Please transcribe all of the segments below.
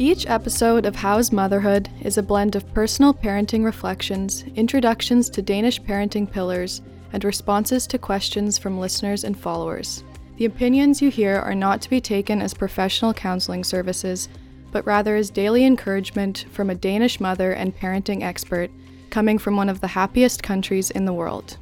Each episode of How's Motherhood is a blend of personal parenting reflections, introductions to Danish parenting pillars, and responses to questions from listeners and followers. The opinions you hear are not to be taken as professional counseling services, but rather as daily encouragement from a Danish mother and parenting expert coming from one of the happiest countries in the world.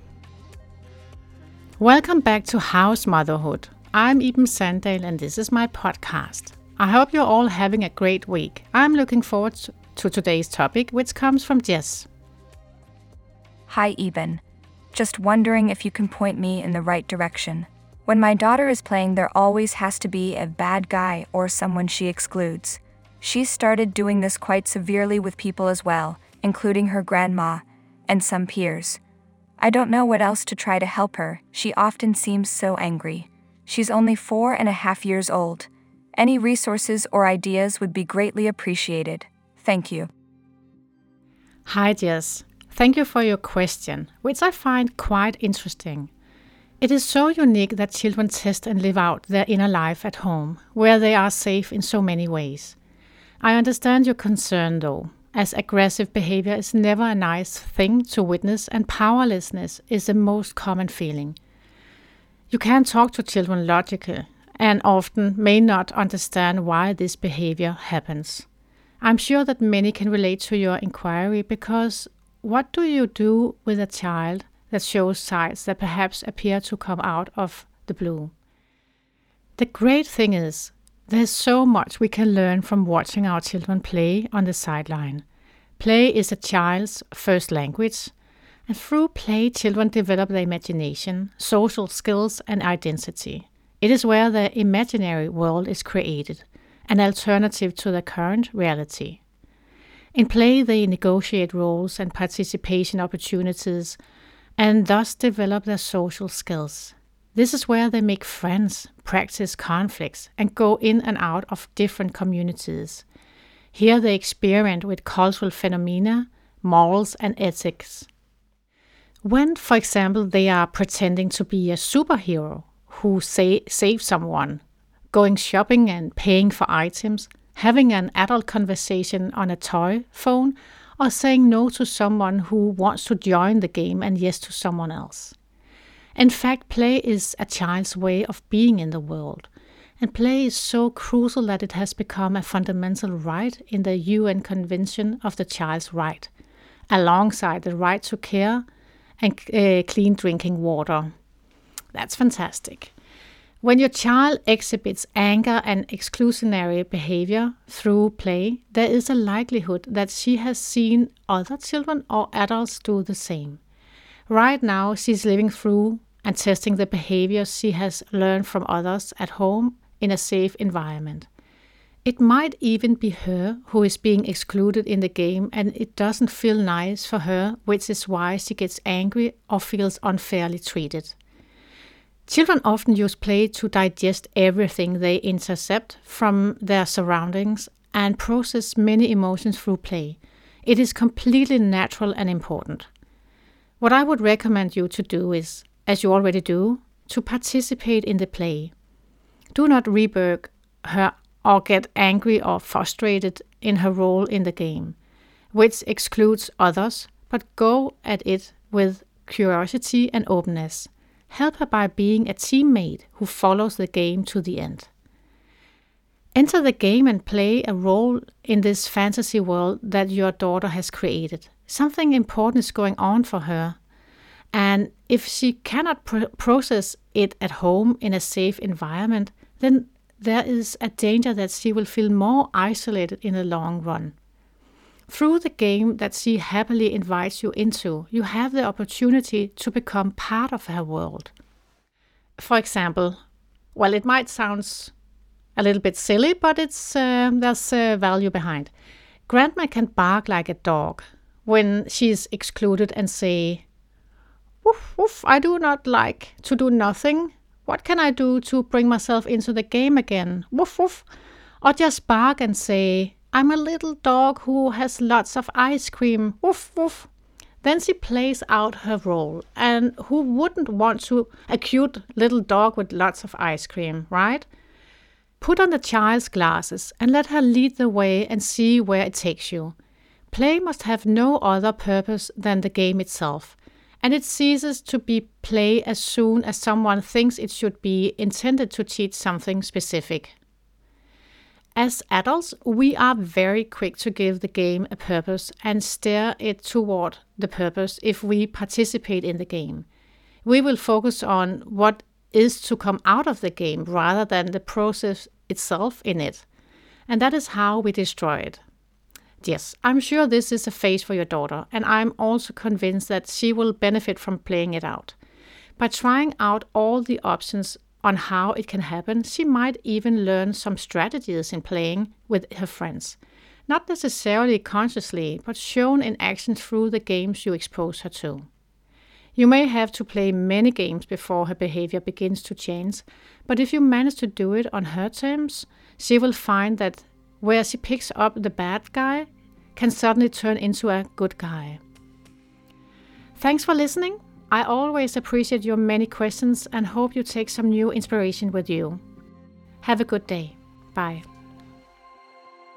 Welcome back to How's Motherhood. I'm Iben Sandahl and this is my podcast. I hope you're all having a great week. I'm looking forward to today's topic, which comes from Jess. Hi, Iben. Just wondering if you can point me in the right direction. When my daughter is playing, there always has to be a bad guy or someone she excludes. She's started doing this quite severely with people as well, including her grandma and some peers. I don't know what else to try to help her. She often seems so angry. She's only four and a half years old. Any resources or ideas would be greatly appreciated. Thank you. Hi, Jess. Thank you for your question, which I find quite interesting. It is so unique that children test and live out their inner life at home, where they are safe in so many ways. I understand your concern, though, as aggressive behavior is never a nice thing to witness, and powerlessness is the most common feeling. You can talk to children logically and often may not understand why this behavior happens. I'm sure that many can relate to your inquiry because what do you do with a child that shows signs that perhaps appear to come out of the blue? The great thing is, there's so much we can learn from watching our children play on the sideline. Play is a child's first language, and through play, children develop their imagination, social skills, and identity. It is where the imaginary world is created, an alternative to the current reality. In play, they negotiate roles and participation opportunities and thus develop their social skills. This is where they make friends, practice conflicts, and go in and out of different communities. Here they experiment with cultural phenomena, morals, and ethics. When, for example, they are pretending to be a superhero who say, save someone, going shopping and paying for items, having an adult conversation on a toy phone, or saying no to someone who wants to join the game and yes to someone else. In fact, play is a child's way of being in the world. And play is so crucial that it has become a fundamental right in the UN Convention of the Child's Right, alongside the right to care and uh, clean drinking water. That's fantastic. When your child exhibits anger and exclusionary behavior through play, there is a likelihood that she has seen other children or adults do the same. Right now, she's living through and testing the behaviors she has learned from others at home in a safe environment. It might even be her who is being excluded in the game, and it doesn't feel nice for her, which is why she gets angry or feels unfairly treated. Children often use play to digest everything they intercept from their surroundings and process many emotions through play. It is completely natural and important. What I would recommend you to do is, as you already do, to participate in the play. Do not rebuke her or get angry or frustrated in her role in the game, which excludes others, but go at it with curiosity and openness. Help her by being a teammate who follows the game to the end. Enter the game and play a role in this fantasy world that your daughter has created. Something important is going on for her. And if she cannot pr- process it at home in a safe environment, then there is a danger that she will feel more isolated in the long run. Through the game that she happily invites you into, you have the opportunity to become part of her world. For example, well, it might sound a little bit silly, but it's uh, there's uh, value behind. Grandma can bark like a dog when she's excluded and say, "Woof woof! I do not like to do nothing. What can I do to bring myself into the game again? Woof woof!" Or just bark and say, I'm a little dog who has lots of ice cream. Woof, woof. Then she plays out her role. And who wouldn't want to a cute little dog with lots of ice cream, right? Put on the child's glasses and let her lead the way and see where it takes you. Play must have no other purpose than the game itself, and it ceases to be play as soon as someone thinks it should be intended to teach something specific. As adults, we are very quick to give the game a purpose and steer it toward the purpose if we participate in the game. We will focus on what is to come out of the game rather than the process itself in it. And that is how we destroy it. Yes, I'm sure this is a phase for your daughter, and I'm also convinced that she will benefit from playing it out. By trying out all the options on how it can happen, she might even learn some strategies in playing with her friends. Not necessarily consciously, but shown in action through the games you expose her to. You may have to play many games before her behavior begins to change, but if you manage to do it on her terms, she will find that where she picks up the bad guy can suddenly turn into a good guy. Thanks for listening. I always appreciate your many questions and hope you take some new inspiration with you. Have a good day. Bye.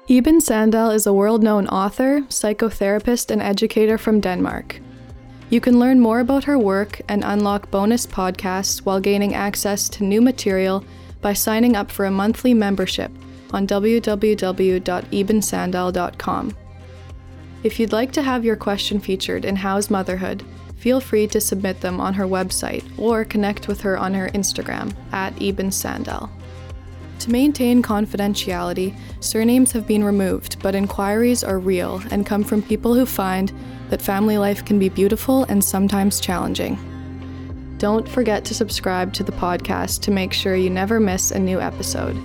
Iben Sandahl is a world known author, psychotherapist, and educator from Denmark. You can learn more about her work and unlock bonus podcasts while gaining access to new material by signing up for a monthly membership on www.ibensandahl.com. If you'd like to have your question featured in How's Motherhood, feel free to submit them on her website or connect with her on her Instagram at Iben Sandahl. To maintain confidentiality, surnames have been removed, but inquiries are real and come from people who find that family life can be beautiful and sometimes challenging. Don't forget to subscribe to the podcast to make sure you never miss a new episode.